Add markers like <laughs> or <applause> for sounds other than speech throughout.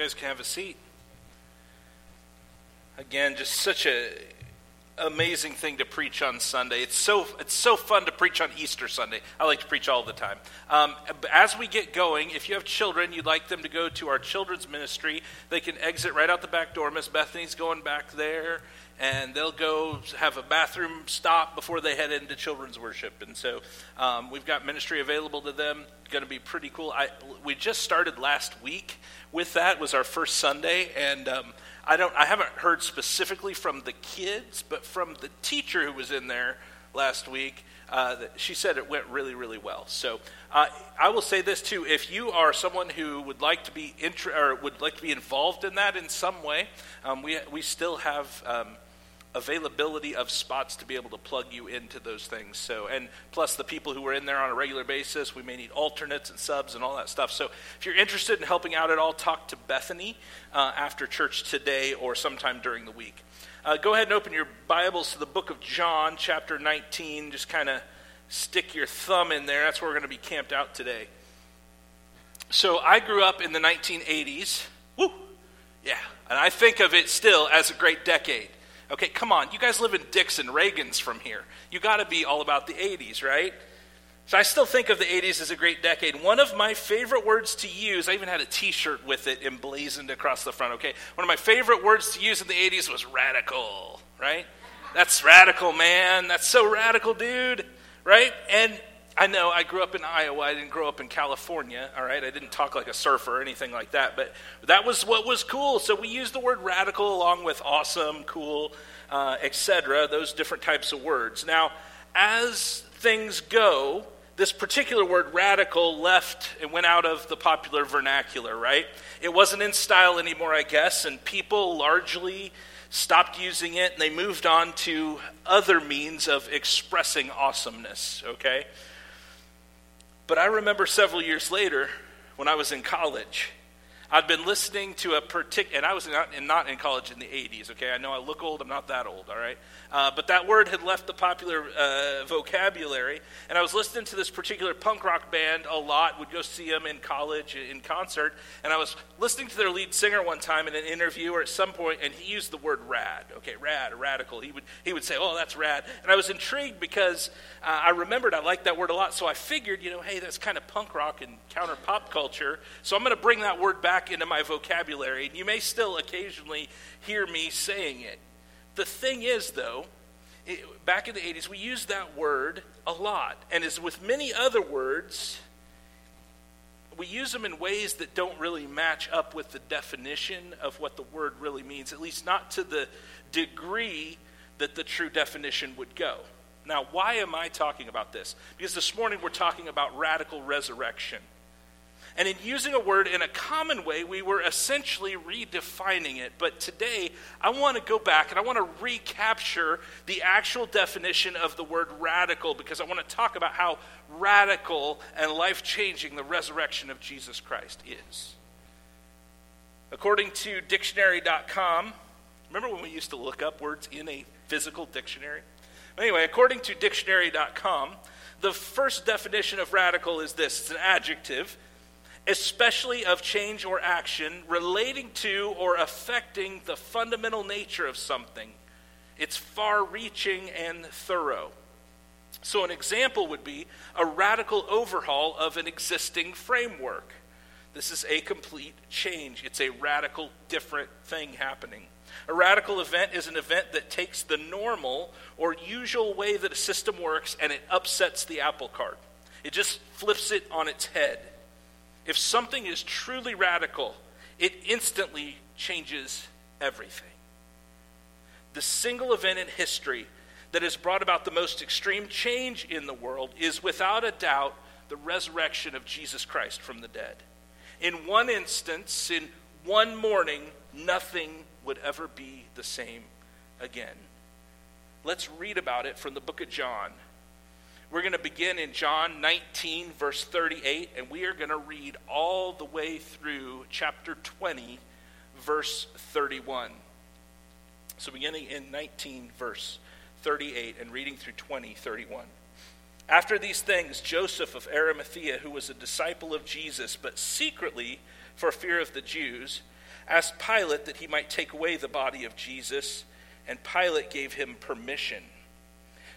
guys can have a seat. Again, just such a amazing thing to preach on Sunday. It's so it's so fun to preach on Easter Sunday. I like to preach all the time. Um, as we get going, if you have children, you'd like them to go to our children's ministry. They can exit right out the back door. Miss Bethany's going back there, and they'll go have a bathroom stop before they head into children's worship. And so um, we've got ministry available to them. Going to be pretty cool. I, we just started last week with that. Was our first Sunday, and um, I don't I haven't heard specifically from the kids, but from the teacher who was in there last week, uh, she said it went really really well. So uh, I will say this too: if you are someone who would like to be inter- or would like to be involved in that in some way, um, we we still have. Um, availability of spots to be able to plug you into those things. So, and plus the people who are in there on a regular basis, we may need alternates and subs and all that stuff. So, if you're interested in helping out at all, talk to Bethany uh, after church today or sometime during the week. Uh, go ahead and open your Bibles to the book of John, chapter 19. Just kind of stick your thumb in there. That's where we're going to be camped out today. So, I grew up in the 1980s. Woo! Yeah. And I think of it still as a great decade. Okay, come on. You guys live in Dixon. Reagan's from here. You got to be all about the 80s, right? So I still think of the 80s as a great decade. One of my favorite words to use, I even had a t shirt with it emblazoned across the front, okay? One of my favorite words to use in the 80s was radical, right? That's radical, man. That's so radical, dude, right? And I know I grew up in Iowa. I didn't grow up in California, all right? I didn't talk like a surfer or anything like that, but that was what was cool. So we used the word radical along with awesome, cool, uh, etc., those different types of words. Now, as things go, this particular word radical left and went out of the popular vernacular, right? It wasn't in style anymore, I guess, and people largely stopped using it and they moved on to other means of expressing awesomeness, okay? But I remember several years later when I was in college, I'd been listening to a particular, and I was not, not in college in the 80s, okay? I know I look old, I'm not that old, all right? Uh, but that word had left the popular uh, vocabulary. And I was listening to this particular punk rock band a lot, would go see them in college in concert. And I was listening to their lead singer one time in an interview or at some point, and he used the word rad. Okay, rad, radical. He would, he would say, oh, that's rad. And I was intrigued because uh, I remembered I liked that word a lot. So I figured, you know, hey, that's kind of punk rock and counter pop culture. So I'm going to bring that word back into my vocabulary. And you may still occasionally hear me saying it. The thing is, though, it, back in the 80s, we used that word a lot. And as with many other words, we use them in ways that don't really match up with the definition of what the word really means, at least not to the degree that the true definition would go. Now, why am I talking about this? Because this morning we're talking about radical resurrection. And in using a word in a common way, we were essentially redefining it. But today, I want to go back and I want to recapture the actual definition of the word radical because I want to talk about how radical and life changing the resurrection of Jesus Christ is. According to dictionary.com, remember when we used to look up words in a physical dictionary? Anyway, according to dictionary.com, the first definition of radical is this it's an adjective especially of change or action relating to or affecting the fundamental nature of something. It's far reaching and thorough. So, an example would be a radical overhaul of an existing framework. This is a complete change, it's a radical, different thing happening. A radical event is an event that takes the normal or usual way that a system works and it upsets the apple cart. It just flips it on its head. If something is truly radical, it instantly changes everything. The single event in history that has brought about the most extreme change in the world is without a doubt the resurrection of Jesus Christ from the dead. In one instance, in one morning, nothing would ever be the same again. Let's read about it from the book of John. We're going to begin in John 19, verse 38, and we are going to read all the way through chapter 20, verse 31. So, beginning in 19, verse 38, and reading through 20, 31. After these things, Joseph of Arimathea, who was a disciple of Jesus, but secretly for fear of the Jews, asked Pilate that he might take away the body of Jesus, and Pilate gave him permission.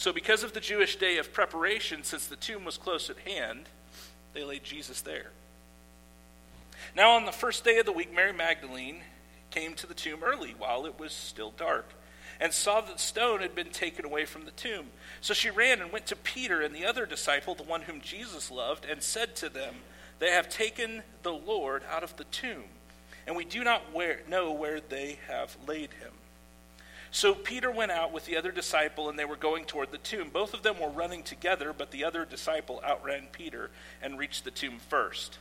So, because of the Jewish day of preparation, since the tomb was close at hand, they laid Jesus there. Now, on the first day of the week, Mary Magdalene came to the tomb early while it was still dark and saw that stone had been taken away from the tomb. So she ran and went to Peter and the other disciple, the one whom Jesus loved, and said to them, They have taken the Lord out of the tomb, and we do not where, know where they have laid him. So Peter went out with the other disciple, and they were going toward the tomb. Both of them were running together, but the other disciple outran Peter and reached the tomb first.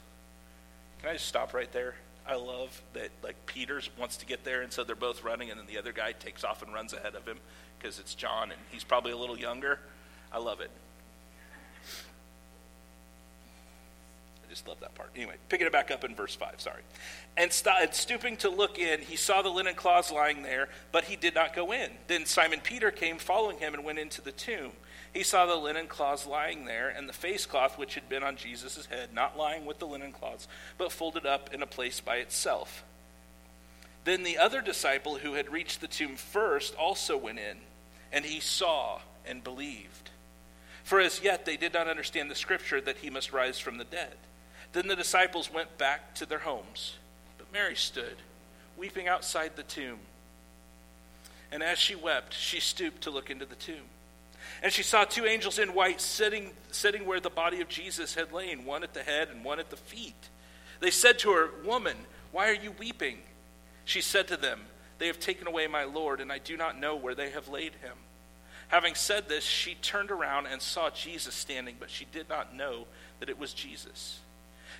Can I just stop right there? I love that like Peter's wants to get there, and so they're both running, and then the other guy takes off and runs ahead of him because it's John, and he's probably a little younger. I love it. I just love that part. Anyway, picking it back up in verse 5, sorry. And, st- stooping to look in, he saw the linen cloths lying there, but he did not go in. Then Simon Peter came following him and went into the tomb. He saw the linen cloths lying there, and the face cloth which had been on Jesus' head, not lying with the linen cloths, but folded up in a place by itself. Then the other disciple who had reached the tomb first also went in, and he saw and believed. For as yet they did not understand the scripture that he must rise from the dead. Then the disciples went back to their homes. But Mary stood, weeping outside the tomb. And as she wept, she stooped to look into the tomb. And she saw two angels in white sitting, sitting where the body of Jesus had lain, one at the head and one at the feet. They said to her, Woman, why are you weeping? She said to them, They have taken away my Lord, and I do not know where they have laid him. Having said this, she turned around and saw Jesus standing, but she did not know that it was Jesus.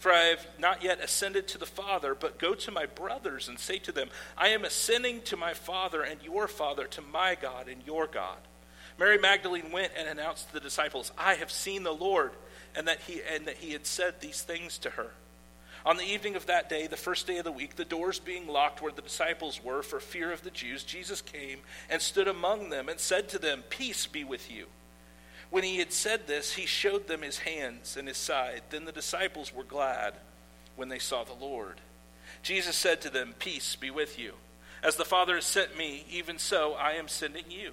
for I have not yet ascended to the Father, but go to my brothers and say to them, I am ascending to my Father and your Father, to my God and your God. Mary Magdalene went and announced to the disciples, I have seen the Lord, and that he, and that he had said these things to her. On the evening of that day, the first day of the week, the doors being locked where the disciples were for fear of the Jews, Jesus came and stood among them and said to them, Peace be with you. When he had said this, he showed them his hands and his side. Then the disciples were glad when they saw the Lord. Jesus said to them, Peace be with you. As the Father has sent me, even so I am sending you.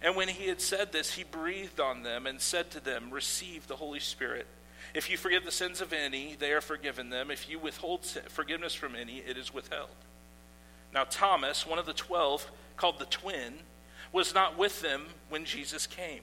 And when he had said this, he breathed on them and said to them, Receive the Holy Spirit. If you forgive the sins of any, they are forgiven them. If you withhold forgiveness from any, it is withheld. Now, Thomas, one of the twelve, called the twin, was not with them when Jesus came.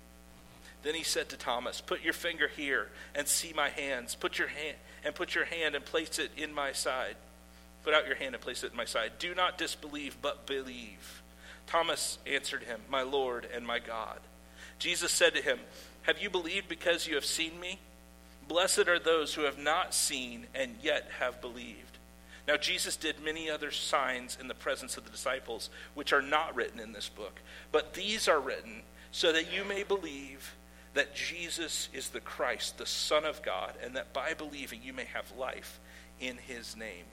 Then he said to Thomas, Put your finger here and see my hands. Put your hand and put your hand and place it in my side. Put out your hand and place it in my side. Do not disbelieve, but believe. Thomas answered him, My Lord and my God. Jesus said to him, Have you believed because you have seen me? Blessed are those who have not seen and yet have believed. Now, Jesus did many other signs in the presence of the disciples, which are not written in this book, but these are written so that you may believe that Jesus is the Christ, the Son of God, and that by believing you may have life in his name.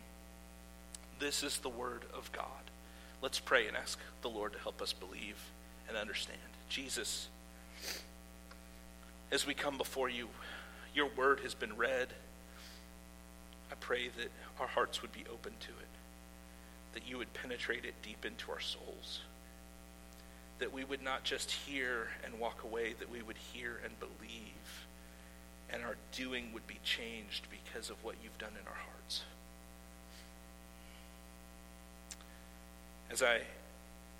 This is the word of God. Let's pray and ask the Lord to help us believe and understand. Jesus, as we come before you, your word has been read. I pray that our hearts would be open to it, that you would penetrate it deep into our souls, that we would not just hear and walk away, that we would hear and believe, and our doing would be changed because of what you've done in our hearts. As I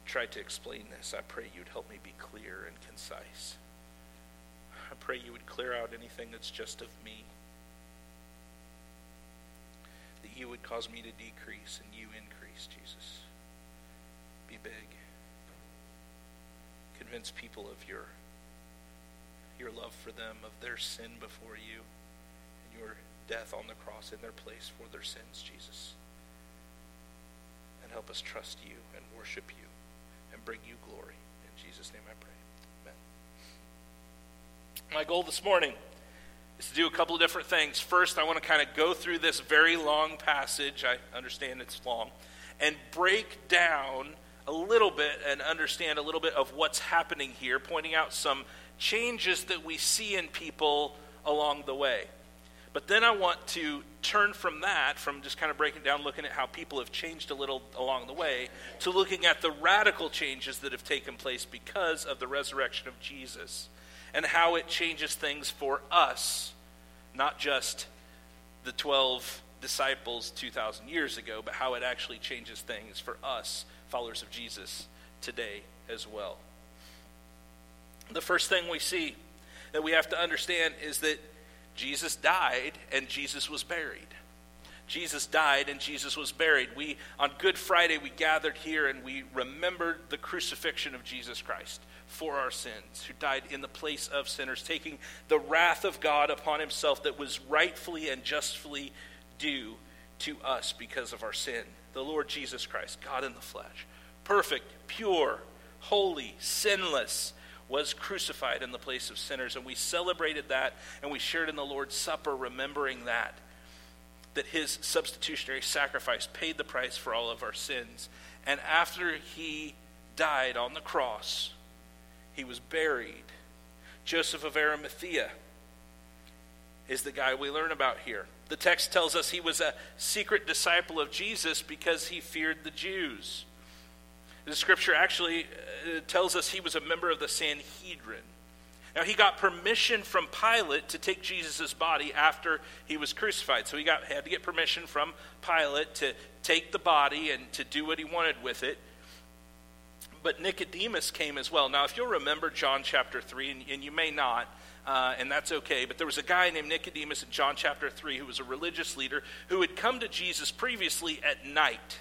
tried to explain this, I pray you'd help me be clear and concise. I pray you would clear out anything that's just of me. That you would cause me to decrease and you increase, Jesus. Be big. Convince people of your, your love for them, of their sin before you, and your death on the cross in their place for their sins, Jesus. And help us trust you and worship you and bring you glory. In Jesus' name I pray. Amen. My goal this morning is to do a couple of different things. First, I want to kind of go through this very long passage. I understand it's long. And break down a little bit and understand a little bit of what's happening here, pointing out some changes that we see in people along the way. But then I want to turn from that, from just kind of breaking down, looking at how people have changed a little along the way, to looking at the radical changes that have taken place because of the resurrection of Jesus and how it changes things for us, not just the 12 disciples 2,000 years ago, but how it actually changes things for us, followers of Jesus, today as well. The first thing we see that we have to understand is that Jesus died and Jesus was buried. Jesus died and Jesus was buried. We on Good Friday we gathered here and we remembered the crucifixion of Jesus Christ for our sins, who died in the place of sinners, taking the wrath of God upon himself that was rightfully and justly due to us because of our sin. The Lord Jesus Christ, God in the flesh, perfect, pure, holy, sinless, was crucified in the place of sinners. And we celebrated that and we shared in the Lord's Supper, remembering that. That his substitutionary sacrifice paid the price for all of our sins. And after he died on the cross, he was buried. Joseph of Arimathea is the guy we learn about here. The text tells us he was a secret disciple of Jesus because he feared the Jews. The scripture actually uh, tells us he was a member of the Sanhedrin. Now, he got permission from Pilate to take Jesus' body after he was crucified. So he got, had to get permission from Pilate to take the body and to do what he wanted with it. But Nicodemus came as well. Now, if you'll remember John chapter 3, and, and you may not, uh, and that's okay, but there was a guy named Nicodemus in John chapter 3 who was a religious leader who had come to Jesus previously at night.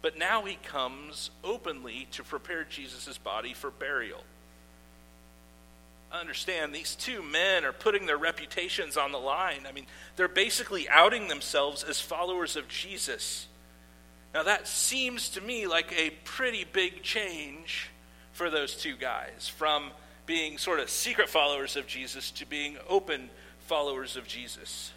But now he comes openly to prepare Jesus' body for burial. Understand, these two men are putting their reputations on the line. I mean, they're basically outing themselves as followers of Jesus. Now, that seems to me like a pretty big change for those two guys from being sort of secret followers of Jesus to being open followers of Jesus.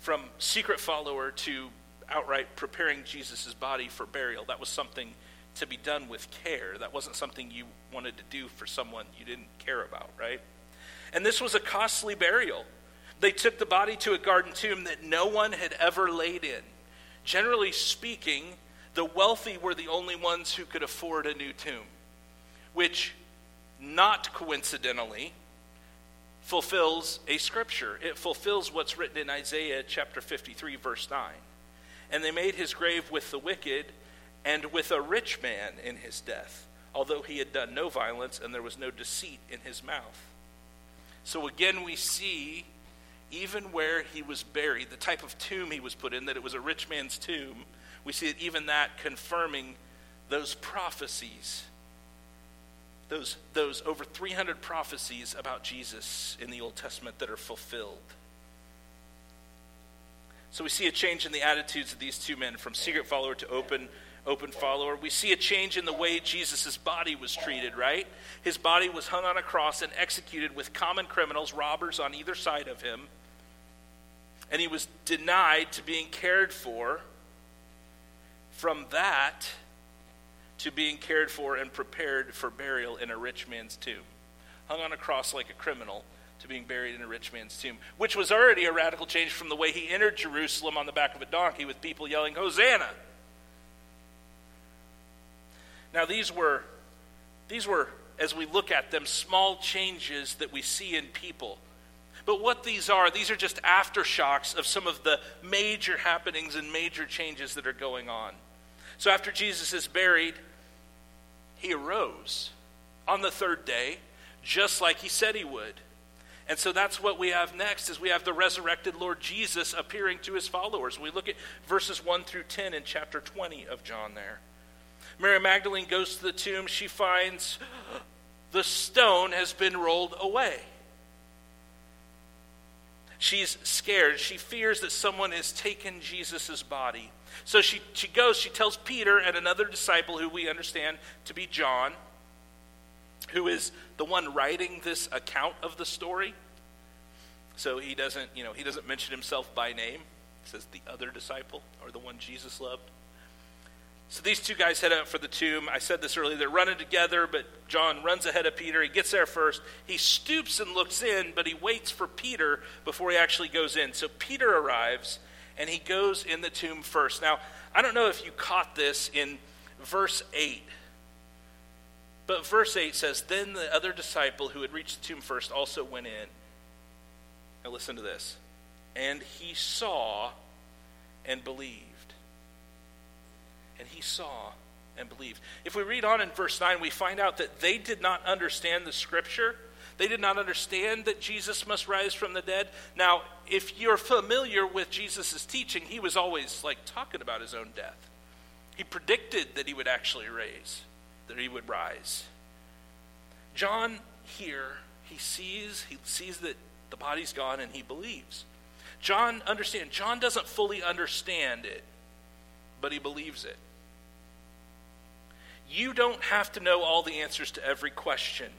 From secret follower to outright preparing Jesus' body for burial. That was something to be done with care. That wasn't something you wanted to do for someone you didn't care about, right? And this was a costly burial. They took the body to a garden tomb that no one had ever laid in. Generally speaking, the wealthy were the only ones who could afford a new tomb, which, not coincidentally, fulfills a scripture. It fulfills what's written in Isaiah chapter 53, verse 9. And they made his grave with the wicked and with a rich man in his death, although he had done no violence and there was no deceit in his mouth. So again, we see even where he was buried, the type of tomb he was put in, that it was a rich man's tomb, we see that even that confirming those prophecies, those, those over 300 prophecies about Jesus in the Old Testament that are fulfilled. So we see a change in the attitudes of these two men from secret follower to open open follower. We see a change in the way Jesus' body was treated, right? His body was hung on a cross and executed with common criminals, robbers on either side of him. And he was denied to being cared for. From that to being cared for and prepared for burial in a rich man's tomb. Hung on a cross like a criminal, to being buried in a rich man's tomb, which was already a radical change from the way he entered Jerusalem on the back of a donkey with people yelling, Hosanna! Now, these were, these were, as we look at them, small changes that we see in people. But what these are, these are just aftershocks of some of the major happenings and major changes that are going on. So after Jesus is buried, he arose on the third day, just like he said he would. And so that's what we have next is we have the resurrected Lord Jesus appearing to his followers. We look at verses 1 through 10 in chapter 20 of John there. Mary Magdalene goes to the tomb. She finds the stone has been rolled away. She's scared. She fears that someone has taken Jesus' body. So she, she goes, she tells Peter and another disciple who we understand to be John, who is the one writing this account of the story. So he doesn't, you know, he doesn't mention himself by name. He says the other disciple or the one Jesus loved. So these two guys head out for the tomb. I said this earlier. They're running together, but John runs ahead of Peter. He gets there first. He stoops and looks in, but he waits for Peter before he actually goes in. So Peter arrives, and he goes in the tomb first. Now, I don't know if you caught this in verse 8. But verse 8 says, Then the other disciple who had reached the tomb first also went in. Now listen to this. And he saw and believed and he saw and believed. If we read on in verse 9, we find out that they did not understand the scripture. They did not understand that Jesus must rise from the dead. Now, if you're familiar with Jesus' teaching, he was always like talking about his own death. He predicted that he would actually raise, that he would rise. John here, he sees, he sees that the body's gone and he believes. John understand. John doesn't fully understand it, but he believes it. You don't have to know all the answers to every question.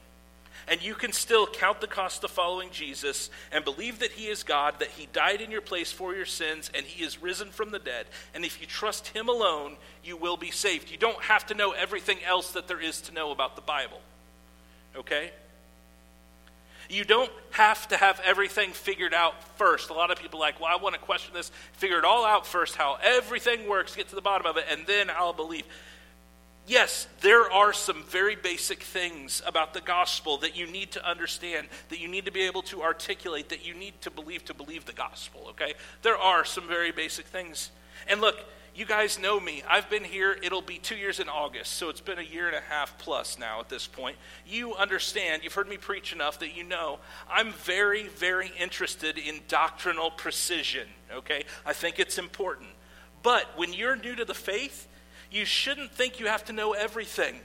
And you can still count the cost of following Jesus and believe that He is God, that He died in your place for your sins, and He is risen from the dead. And if you trust Him alone, you will be saved. You don't have to know everything else that there is to know about the Bible. Okay? You don't have to have everything figured out first. A lot of people like, well, I want to question this, figure it all out first, how everything works, get to the bottom of it, and then I'll believe yes, there are some very basic things about the gospel that you need to understand, that you need to be able to articulate, that you need to believe to believe the gospel, okay? There are some very basic things. And look, you guys know me. I've been here, it'll be two years in August, so it's been a year and a half plus now at this point. You understand, you've heard me preach enough that you know I'm very, very interested in doctrinal precision, okay? I think it's important. But when you're new to the faith, you shouldn't think you have to know everything.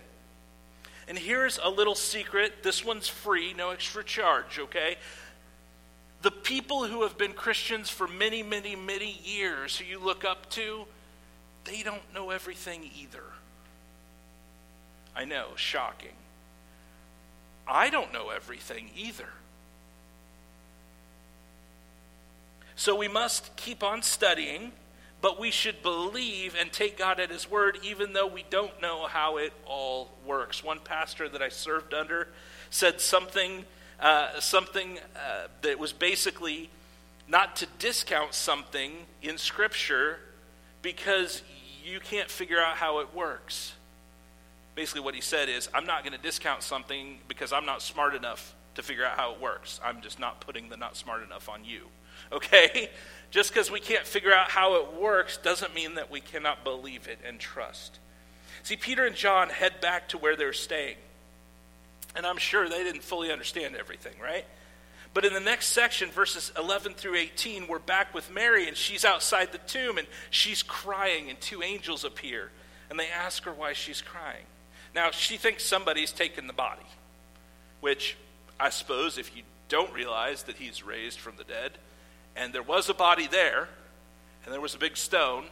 And here's a little secret this one's free, no extra charge, okay? The people who have been Christians for many, many, many years, who you look up to, they don't know everything either. I know, shocking. I don't know everything either. So we must keep on studying but we should believe and take God at His word, even though we don't know how it all works. One pastor that I served under said something, uh, something uh, that was basically not to discount something in Scripture because you can't figure out how it works. Basically, what he said is, I'm not going to discount something because I'm not smart enough to figure out how it works. I'm just not putting the not smart enough on you. Okay? Just because we can't figure out how it works doesn't mean that we cannot believe it and trust. See, Peter and John head back to where they're staying. And I'm sure they didn't fully understand everything, right? But in the next section, verses 11 through 18, we're back with Mary, and she's outside the tomb, and she's crying, and two angels appear, and they ask her why she's crying. Now, she thinks somebody's taken the body, which I suppose if you don't realize that he's raised from the dead, and there was a body there, and there was a big stone,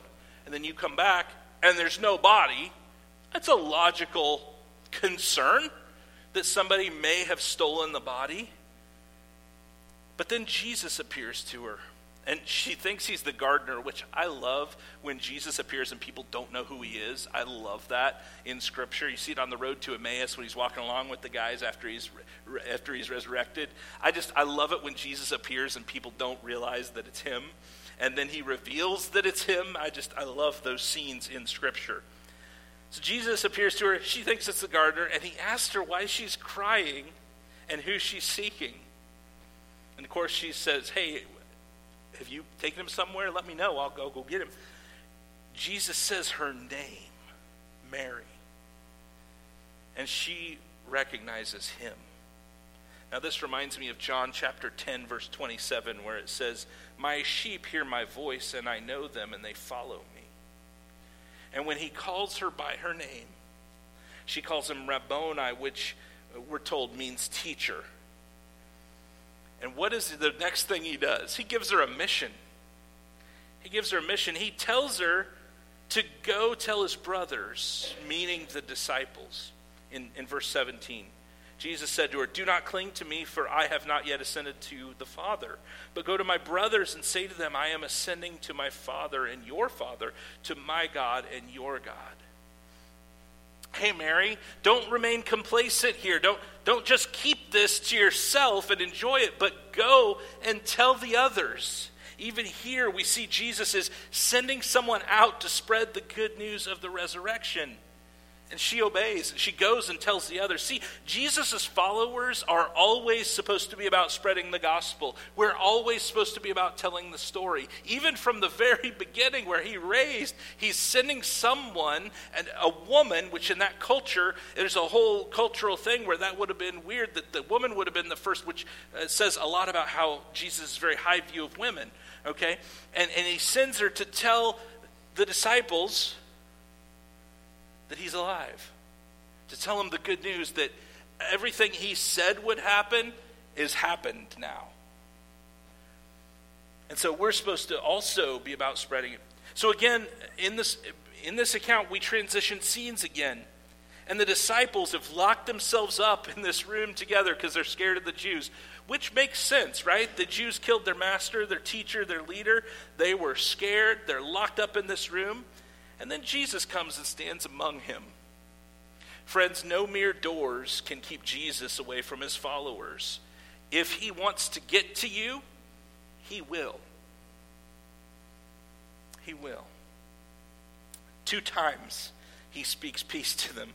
and then you come back and there's no body, that's a logical concern that somebody may have stolen the body. But then Jesus appears to her, And she thinks he's the gardener, which I love when Jesus appears and people don't know who he is. I love that in Scripture. You see it on the road to Emmaus when he's walking along with the guys after he's, after he's resurrected. I just, I love it when Jesus appears and people don't realize that it's him. And then he reveals that it's him. I just, I love those scenes in Scripture. So Jesus appears to her. She thinks it's the gardener, and he asks her why she's crying and who she's seeking. And of course, she says, Hey, have you taken him somewhere? Let me know. I'll go, go get him. Jesus says her name, Mary. And she recognizes him. Now, this reminds me of John chapter 10, verse 27, where it says, My sheep hear my voice, and I know them, and they follow me. And when he calls her by her name, she calls him Rabboni, which uh, we're told means teacher. And what is the next thing he does? He gives her a mission. He gives her a mission. He tells her to go tell his brothers, meaning the disciples, in, in verse 17. Jesus said to her, Do not cling to me, for I have not yet ascended to the Father. But go to my brothers and say to them, I am ascending to my Father and your Father, to my God and your God. Hey, Mary, don't remain complacent here. Don't, don't just keep this to yourself and enjoy it, but go and tell the others. Even here, we see Jesus is sending someone out to spread the good news of the resurrection. And she obeys. She goes and tells the others. See, Jesus' followers are always supposed to be about spreading the gospel. We're always supposed to be about telling the story. Even from the <laughs> very beginning, where he raised, he's sending someone, and a woman, which in that culture, there's a whole cultural thing where that would have been weird, that the woman would have been the first, which uh, says a lot about how Jesus' very high view of women, okay? And, and he sends her to tell the disciples that he's alive, to tell him the good news that everything he said would happen is happened now. And so we're supposed to also be about spreading it. So again, in this in this account, we transition scenes again. And the disciples have locked themselves up in this room together because they're scared of the Jews, which makes sense, right? The Jews killed their master, their teacher, their leader. They were scared. They're locked up in this room. And then Jesus comes and stands among him. Friends, no mere doors can keep Jesus away from his followers. If he wants to get to you, he will. He will. Two times he speaks peace to them.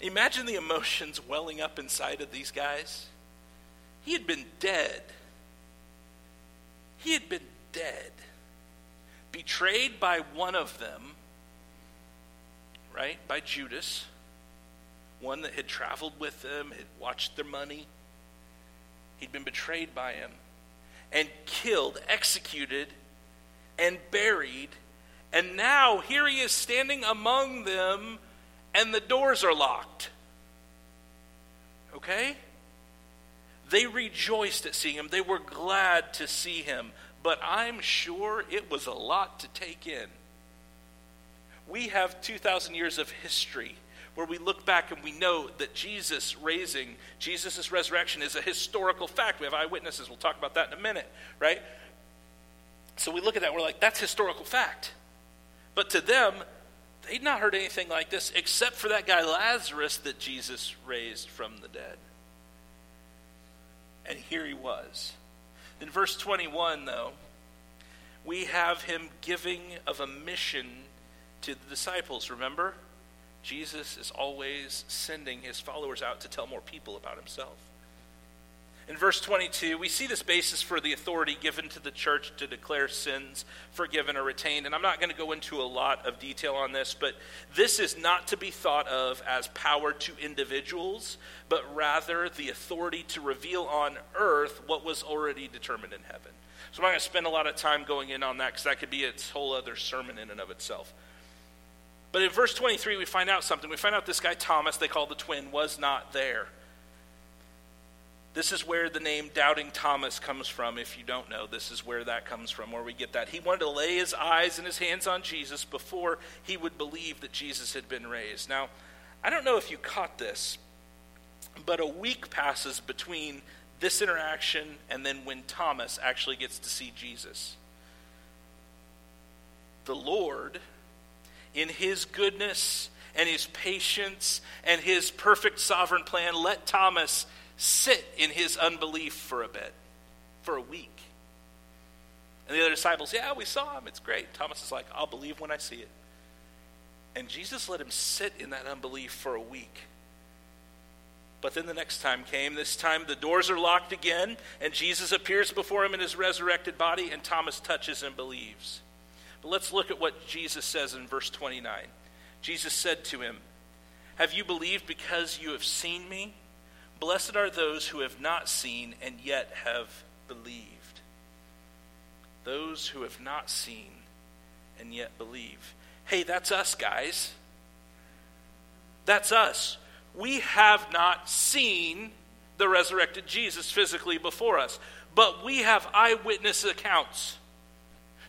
Imagine the emotions welling up inside of these guys. He had been dead. He had been dead, betrayed by one of them right, by Judas, one that had traveled with them, had watched their money. He'd been betrayed by him and killed, executed, and buried. And now here he is standing among them, and the doors are locked. Okay? They rejoiced at seeing him. They were glad to see him. But I'm sure it was a lot to take in we have 2,000 years of history where we look back and we know that Jesus raising, Jesus' resurrection is a historical fact. We have eyewitnesses. We'll talk about that in a minute, right? So we look at that, we're like, that's historical fact. But to them, they'd not heard anything like this except for that guy Lazarus that Jesus raised from the dead. And here he was. In verse 21, though, we have him giving of a mission to the disciples, remember? Jesus is always sending his followers out to tell more people about himself. In verse 22, we see this basis for the authority given to the church to declare sins forgiven or retained. And I'm not going to go into a lot of detail on this, but this is not to be thought of as power to individuals, but rather the authority to reveal on earth what was already determined in heaven. So I'm not going to spend a lot of time going in on that because that could be its whole other sermon in and of itself. But in verse 23, we find out something. We find out this guy Thomas, they call the twin, was not there. This is where the name Doubting Thomas comes from. If you don't know, this is where that comes from, where we get that. He wanted to lay his eyes and his hands on Jesus before he would believe that Jesus had been raised. Now, I don't know if you caught this, but a week passes between this interaction and then when Thomas actually gets to see Jesus. the Lord, in his goodness and his patience and his perfect sovereign plan, let Thomas sit in his unbelief for a bit, for a week. And the other disciples, yeah, we saw him. It's great. Thomas is like, I'll believe when I see it. And Jesus let him sit in that unbelief for a week. But then the next time came. This time the doors are locked again, and Jesus appears before him in his resurrected body, and Thomas touches and believes. But let's look at what Jesus says in verse 29. Jesus said to him, Have you believed because you have seen me? Blessed are those who have not seen and yet have believed. Those who have not seen and yet believe. Hey, that's us, guys. That's us. We have not seen the resurrected Jesus physically before us, but we have eyewitness accounts.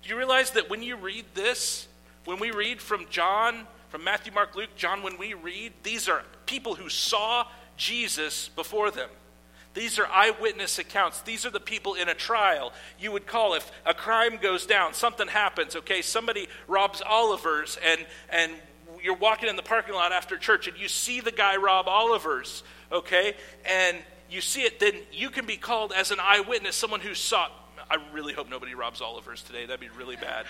Do you realize that when you read this, when we read from John, from Matthew, Mark, Luke, John, when we read, these are people who saw Jesus before them. These are eyewitness accounts. These are the people in a trial. You would call if a crime goes down, something happens, okay? Somebody robs Oliver's, and, and you're walking in the parking lot after church, and you see the guy rob Oliver's, okay? And you see it, then you can be called as an eyewitness, someone who saw. I really hope nobody robs Oliver's today. That'd be really bad.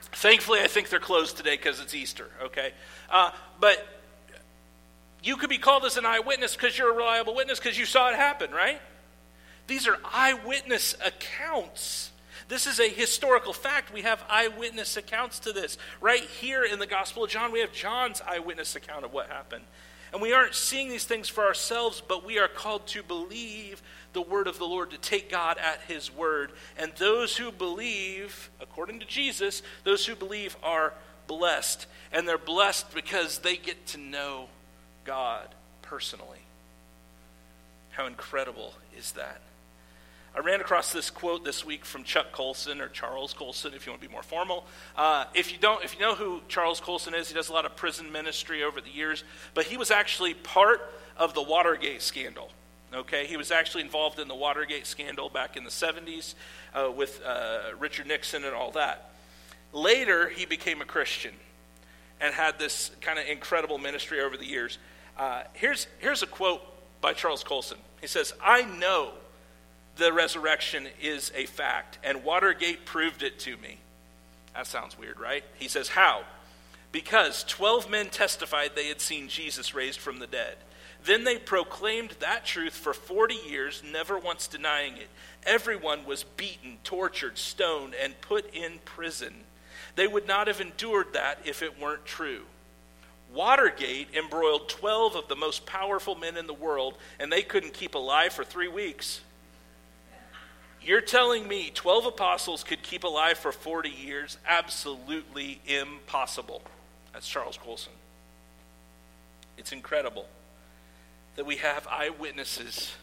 Thankfully, I think they're closed today because it's Easter, okay? Uh, but you could be called as an eyewitness because you're a reliable witness because you saw it happen, right? These are eyewitness accounts. This is a historical fact. We have eyewitness accounts to this. Right here in the Gospel of John, we have John's eyewitness account of what happened. And we aren't seeing these things for ourselves, but we are called to believe the word of the Lord, to take God at his word. And those who believe, according to Jesus, those who believe are blessed. And they're blessed because they get to know God personally. How incredible is that? I ran across this quote this week from Chuck Colson or Charles Colson, if you want to be more formal. Uh, if you don't, if you know who Charles Colson is, he does a lot of prison ministry over the years. But he was actually part of the Watergate scandal. Okay, he was actually involved in the Watergate scandal back in the 70s uh, with uh, Richard Nixon and all that. Later, he became a Christian and had this kind of incredible ministry over the years. Uh, here's, here's a quote by Charles Colson. He says, I know the resurrection is a fact, and Watergate proved it to me. That sounds weird, right? He says, How? Because 12 men testified they had seen Jesus raised from the dead. Then they proclaimed that truth for 40 years, never once denying it. Everyone was beaten, tortured, stoned, and put in prison. They would not have endured that if it weren't true. Watergate embroiled 12 of the most powerful men in the world, and they couldn't keep alive for three weeks. You're telling me 12 apostles could keep alive for 40 years? Absolutely impossible. That's Charles Colson. It's incredible that we have eyewitnesses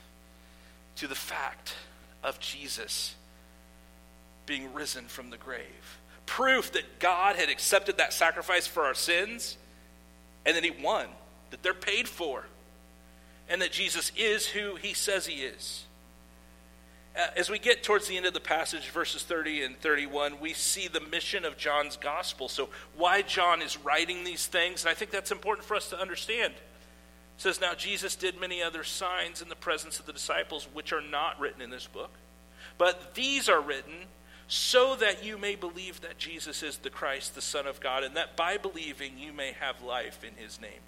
to the fact of Jesus being risen from the grave. Proof that God had accepted that sacrifice for our sins and that he won, that they're paid for, and that Jesus is who he says he is. Uh, as we get towards the end of the passage, verses 30 and 31, we see the mission of John's gospel. So, why John is writing these things, and I think that's important for us to understand. It says, Now Jesus did many other signs in the presence of the disciples, which are not written in this book. But these are written so that you may believe that Jesus is the Christ, the Son of God, and that by believing you may have life in his name.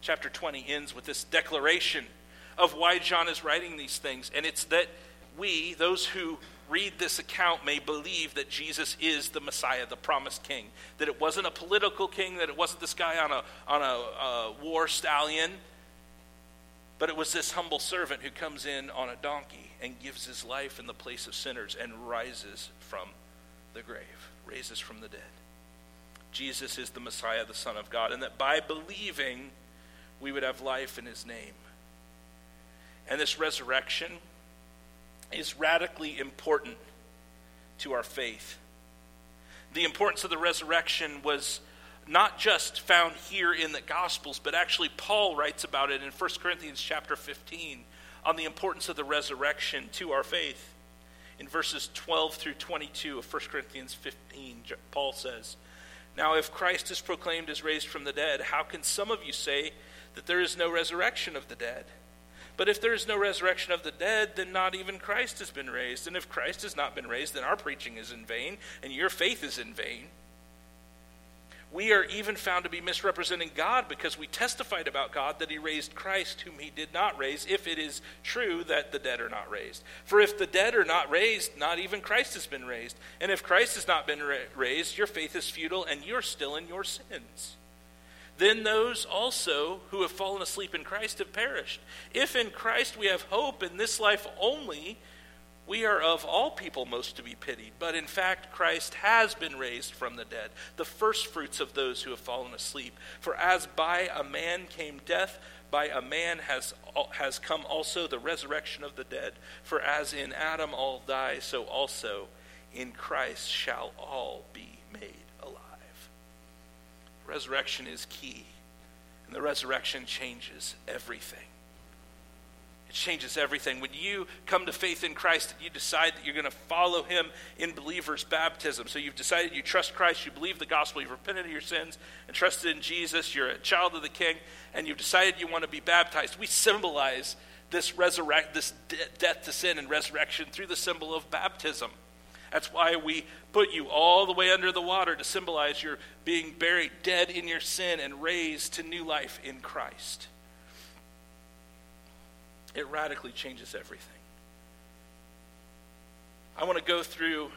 Chapter 20 ends with this declaration of why John is writing these things, and it's that we, those who read this account, may believe that Jesus is the Messiah, the promised king. That it wasn't a political king, that it wasn't this guy on a, on a, a war stallion, but it was this humble servant who comes in on a donkey and gives his life in the place of sinners and rises from the grave, raises from the dead. Jesus is the Messiah, the Son of God, and that by believing, we would have life in his name. And this resurrection is radically important to our faith. The importance of the resurrection was not just found here in the Gospels, but actually Paul writes about it in 1 Corinthians chapter 15 on the importance of the resurrection to our faith. In verses 12 through 22 of 1 Corinthians 15, Paul says, Now if Christ is proclaimed as raised from the dead, how can some of you say that there is no resurrection of the dead? But if there is no resurrection of the dead, then not even Christ has been raised. And if Christ has not been raised, then our preaching is in vain, and your faith is in vain. We are even found to be misrepresenting God because we testified about God that he raised Christ, whom he did not raise, if it is true that the dead are not raised. For if the dead are not raised, not even Christ has been raised. And if Christ has not been ra- raised, your faith is futile, and you're still in your sins. Then those also who have fallen asleep in Christ have perished. If in Christ we have hope in this life only, we are of all people most to be pitied, but in fact, Christ has been raised from the dead, the firstfruits of those who have fallen asleep. For as by a man came death, by a man has, has come also the resurrection of the dead. For as in Adam all die, so also in Christ shall all be made alive. Resurrection is key, and the resurrection changes everything. It changes everything. When you come to faith in Christ you decide that you're going to follow him in believer's baptism, so you've decided you trust Christ, you believe the gospel, you've repented of your sins and trusted in Jesus, you're a child of the King, and you've decided you want to be baptized, we symbolize this resurrect this de- death to sin and resurrection through the symbol of baptism. That's why we put you all the way under the water to symbolize your being buried dead in your sin and raised to new life in Christ it radically changes everything. I want to go through,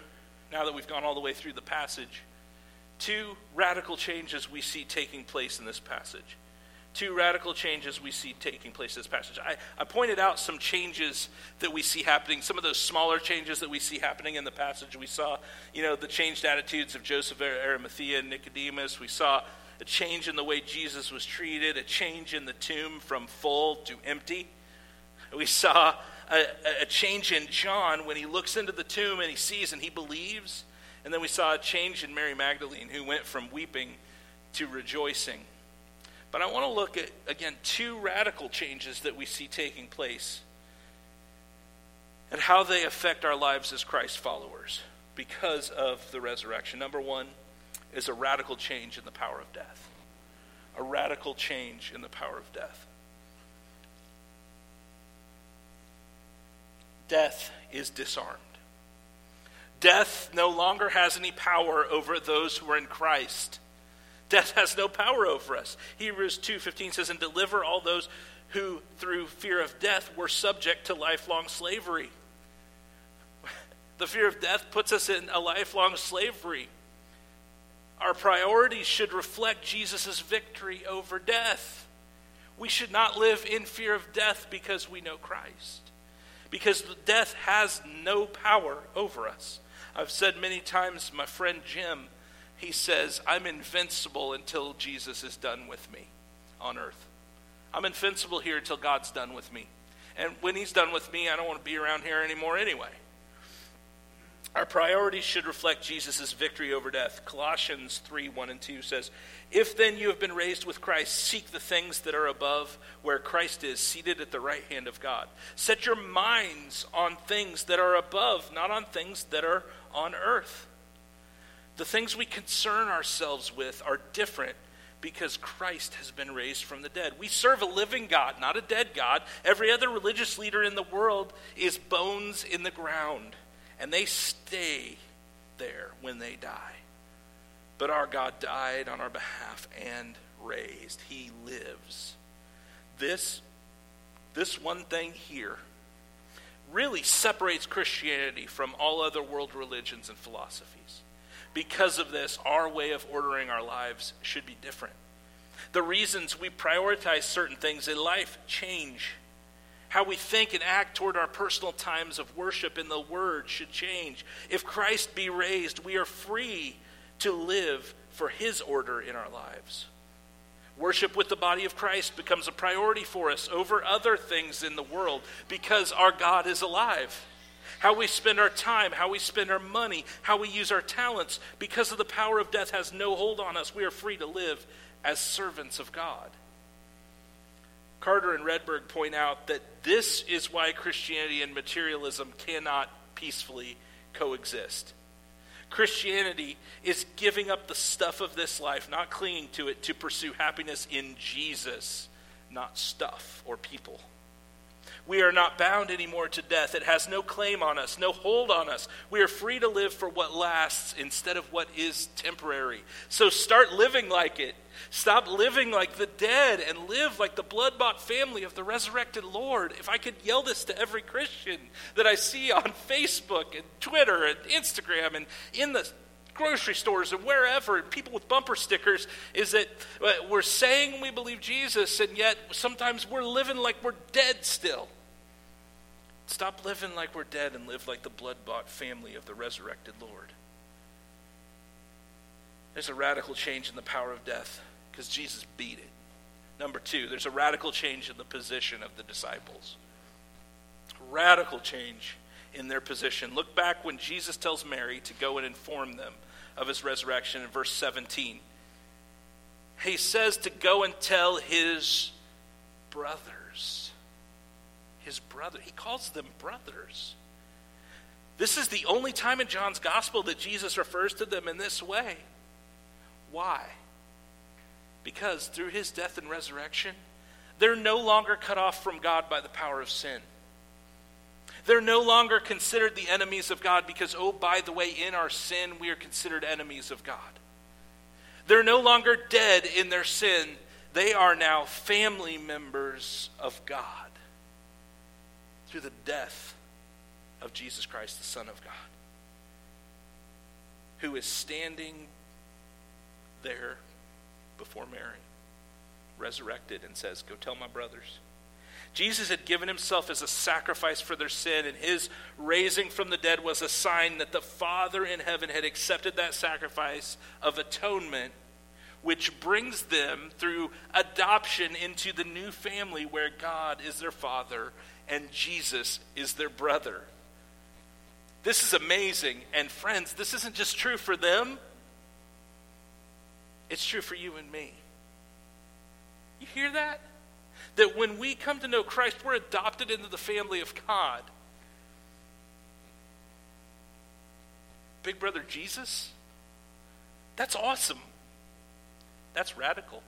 now that we've gone all the way through the passage, two radical changes we see taking place in this passage. Two radical changes we see taking place in this passage. I, I pointed out some changes that we see happening, some of those smaller changes that we see happening in the passage. We saw, you know, the changed attitudes of Joseph Arimathea and Nicodemus. We saw a change in the way Jesus was treated, a change in the tomb from full to empty. We saw a, a, change in John when he looks into the tomb and he sees and he believes. And then we saw a change in Mary Magdalene who went from weeping to rejoicing. But I want to look at, again, two radical changes that we see taking place and how they affect our lives as Christ followers because of the resurrection. Number one is a radical change in the power of death. A radical change in the power of death. Death is disarmed. Death no longer has any power over those who are in Christ. Death has no power over us. Hebrews 2:15 says and deliver all those who through fear of death were subject to lifelong slavery. <laughs> The fear of death puts us in a lifelong slavery. Our priorities should reflect Jesus' victory over death. We should not live in fear of death because we know Christ because death has no power over us. I've said many times, my friend Jim, he says, I'm invincible until Jesus is done with me on earth. I'm invincible here until God's done with me. And when he's done with me, I don't want to be around here anymore anyway. Our priorities should reflect Jesus' victory over death. Colossians 3 1 and 2 says, If then you have been raised with Christ, seek the things that are above, where Christ is, seated at the right hand of God. Set your minds on things that are above, not on things that are on earth. The things we concern ourselves with are different because Christ has been raised from the dead. We serve a living God, not a dead God. Every other religious leader in the world is bones in the ground and they stay there when they die. But our God died on our behalf and raised. He lives. This, this one thing here really separates Christianity from all other world religions and philosophies. Because of this, our way of ordering our lives should be different. The reasons we prioritize certain things in life change how we think and act toward our personal times of worship in the Word should change. If Christ be raised, we are free to live for His order in our lives. Worship with the body of Christ becomes a priority for us over other things in the world because our God is alive. How we spend our time, how we spend our money, how we use our talents, because of the power of death has no hold on us. We are free to live as servants of God. Carter and Wredberg point out that this is why Christianity and materialism cannot peacefully coexist. Christianity is giving up the stuff of this life, not clinging to it, to pursue happiness in Jesus, not stuff or people. We are not bound anymore to death. It has no claim on us, no hold on us. We are free to live for what lasts instead of what is temporary. So start living like it. Stop living like the dead and live like the blood bought family of the resurrected Lord. If I could yell this to every Christian that I see on <laughs> Facebook and Twitter and Instagram and in the grocery stores and wherever, and people with bumper stickers, is that uh, we're saying we believe Jesus, and yet sometimes we're living like we're dead still. Stop living like we're dead and live like the blood bought family of the resurrected Lord. There's a radical change in the power of death because Jesus beat it. Number two, there's a radical change in the position of the disciples. Radical change in their position. Look back when Jesus tells Mary to go and inform them of his resurrection in verse 17. He says to go and tell his brothers. His brother. He calls them brothers. This is the only time in John's gospel that Jesus refers to them in this way. Why? Because through his death and resurrection, they're no longer cut off from God by the power of sin. They're no longer considered the enemies of God because, oh, by the way, in our sin, we are considered enemies of God. They're no longer dead in their sin. They are now family members of God through the death of Jesus Christ, the Son of God, who is standing there before Mary, resurrected, and says, Go tell my brothers. Jesus had given himself as a sacrifice for their sin, and his raising from the dead was a sign that the Father in heaven had accepted that sacrifice of atonement, which brings them through adoption into the new family where God is their Father and Jesus is their brother. This is amazing. And friends, this isn't just true for them, it's true for you and me. You hear that? that when we come to know Christ, we're adopted into the family of God. Big brother Jesus? That's awesome. That's radical.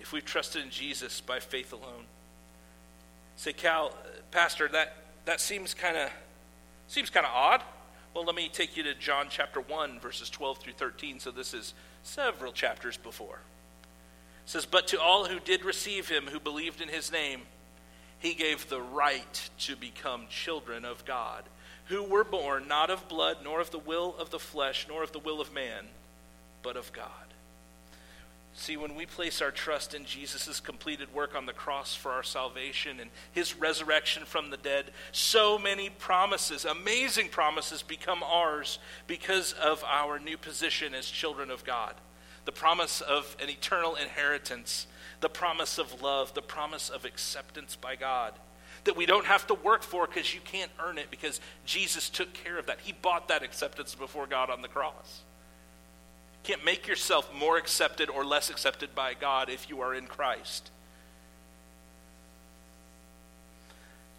If we've trusted in Jesus by faith alone. Say, Cal, uh, Pastor, that, that seems kind of seems kind of odd. Well, let me take you to John chapter 1, verses 12 through 13. So this is several chapters before It says, But to all who did receive him, who believed in his name, he gave the right to become children of God, who were born not of blood, nor of the will of the flesh, nor of the will of man, but of God. See, when we place our trust in Jesus' completed work on the cross for our salvation and his resurrection from the dead, so many promises, amazing promises, become ours because of our new position as children of God the promise of an eternal inheritance, the promise of love, the promise of acceptance by God. That we don't have to work for because you can't earn it because Jesus took care of that. He bought that acceptance before God on the cross. Can't make yourself more accepted or less accepted by God if you are in Christ.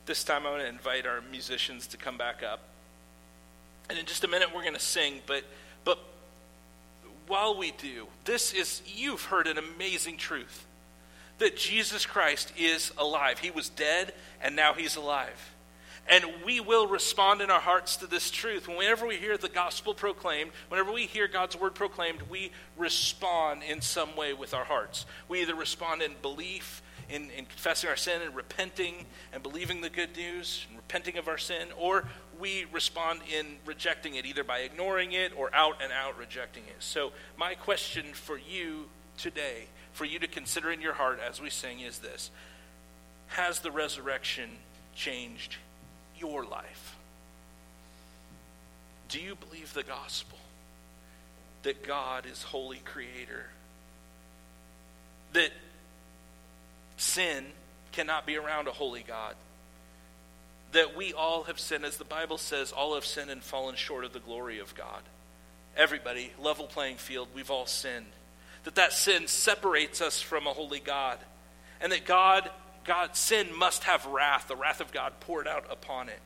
This time I want to invite our musicians to come back up. And in just a minute we're going to sing, but but while we do, this is, you've heard an amazing truth that Jesus Christ is alive. He was dead, and now he's alive. And we will respond in our hearts to this truth. Whenever we hear the gospel proclaimed, whenever we hear God's word proclaimed, we respond in some way with our hearts. We either respond in belief, in, in confessing our sin and repenting and believing the good news and repenting of our sin, or we respond in rejecting it, either by ignoring it or out and out rejecting it. So, my question for you today, for you to consider in your heart as we sing, is this Has the resurrection changed your life? Do you believe the gospel? That God is holy creator? That sin cannot be around a holy God? that we all have sinned, as the Bible says, all have sinned and fallen short of the glory of God. Everybody, level playing field, we've all sinned. That that sin separates us from a holy God. And that God God, sin must have wrath, the wrath of God poured out upon it.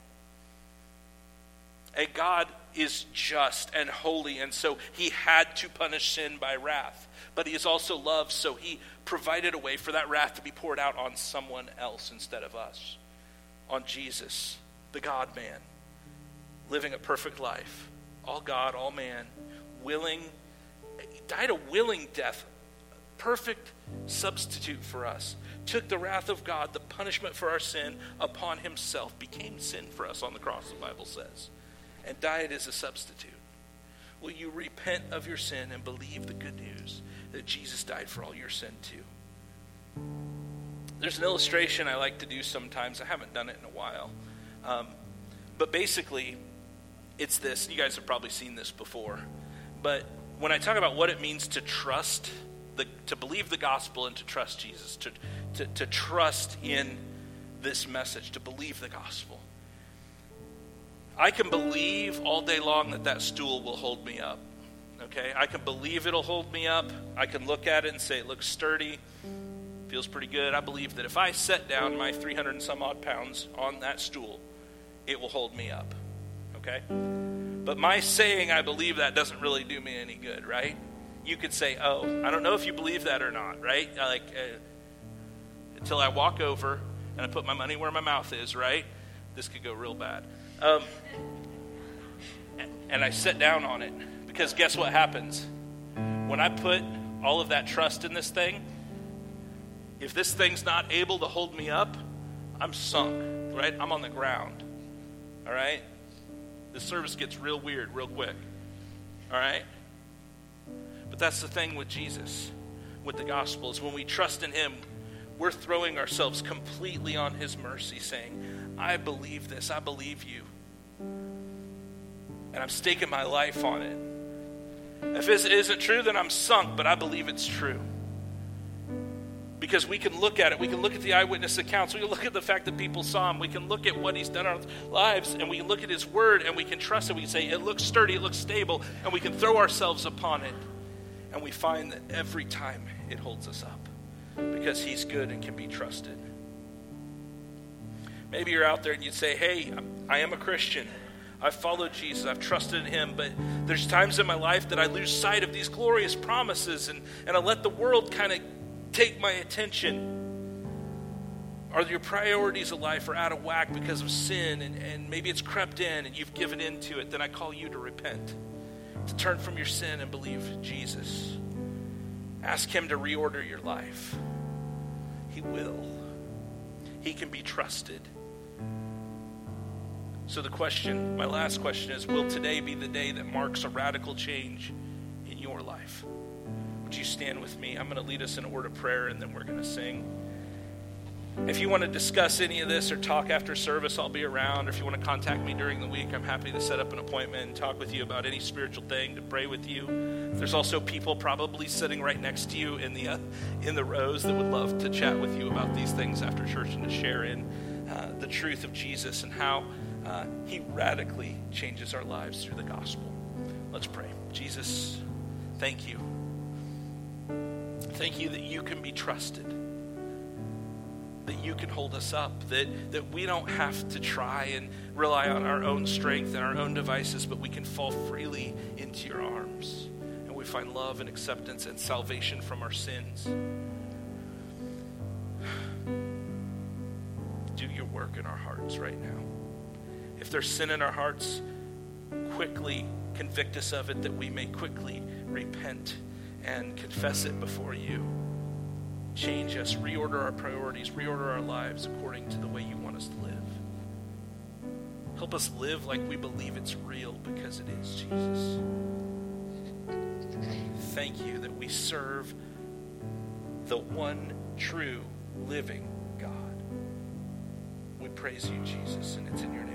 And God is just and holy, and so he had to punish sin by wrath. But he is also love, so he provided a way for that wrath to be poured out on someone else instead of us, on Jesus, the God man, living a perfect life, all God, all man, willing, died a willing death, perfect substitute for us, took the wrath of God, the punishment for our sin, upon himself, became sin for us on the cross, the Bible says and died as a substitute? Will you repent of your sin and believe the good news that Jesus died for all your sin too? There's an illustration I like to do sometimes. I haven't done it in a while. Um, but basically, it's this. You guys have probably seen this before. But when I talk about what it means to trust, the, to believe the gospel and to trust Jesus, to, to, to trust in this message, to believe the gospel, I can believe all day long that that stool will hold me up. Okay? I can believe it'll hold me up. I can look at it and say it looks sturdy, feels pretty good. I believe that if I set down my 300 and some odd pounds on that stool, it will hold me up. Okay? But my saying I believe that doesn't really do me any good, right? You could say, "Oh, I don't know if you believe that or not," right? Like uh, until I walk over and I put my money where my mouth is, right? This could go real bad. Um, and I sit down on it because guess what happens? When I put all of that trust in this thing, if this thing's not able to hold me up, I'm sunk, right? I'm on the ground, all right? The service gets real weird real quick, all right? But that's the thing with Jesus, with the gospel, is when we trust in Him, we're throwing ourselves completely on His mercy, saying, I believe this, I believe you and I'm staking my life on it. If it isn't true, then I'm sunk, but I believe it's true. Because we can look at it. We can look at the eyewitness accounts. We can look at the fact that people saw him. We can look at what he's done in our lives, and we can look at his word, and we can trust it. We can say, it looks sturdy, it looks stable, and we can throw ourselves upon it. And we find that every time it holds us up because he's good and can be trusted. Maybe you're out there and you say, hey, I am a Christian. I've followed Jesus, I've trusted in Him, but there's times in my life that I lose sight of these glorious promises and, and I let the world kind of take my attention. Are your priorities of life are out of whack because of sin and, and maybe it's crept in and you've given into it? Then I call you to repent, to turn from your sin and believe Jesus. Ask Him to reorder your life. He will. He can be trusted. So, the question, my last question is Will today be the day that marks a radical change in your life? Would you stand with me? I'm going to lead us in a word of prayer and then we're going to sing. If you want to discuss any of this or talk after service, I'll be around. Or if you want to contact me during the week, I'm happy to set up an appointment and talk with you about any spiritual thing, to pray with you. There's also people probably sitting right next to you in the, uh, in the rows that would love to chat with you about these things after church and to share in uh, the truth of Jesus and how uh, He radically changes our lives through the gospel. Let's pray. Jesus, thank you. Thank you that you can be trusted, that you can hold us up, that, that we don't have to try and rely on our own strength and our own devices, but we can fall freely into your arms. And we find love and acceptance and salvation from our sins. <sighs> Do your work in our hearts right now. If there's sin in our hearts, quickly convict us of it that we may quickly repent and confess it before you. Change us, reorder our priorities, reorder our lives according to the way you want us to live. Help us live like we believe it's real because it is, Jesus. Thank you that we serve the one true living God. We praise you, Jesus, and it's in your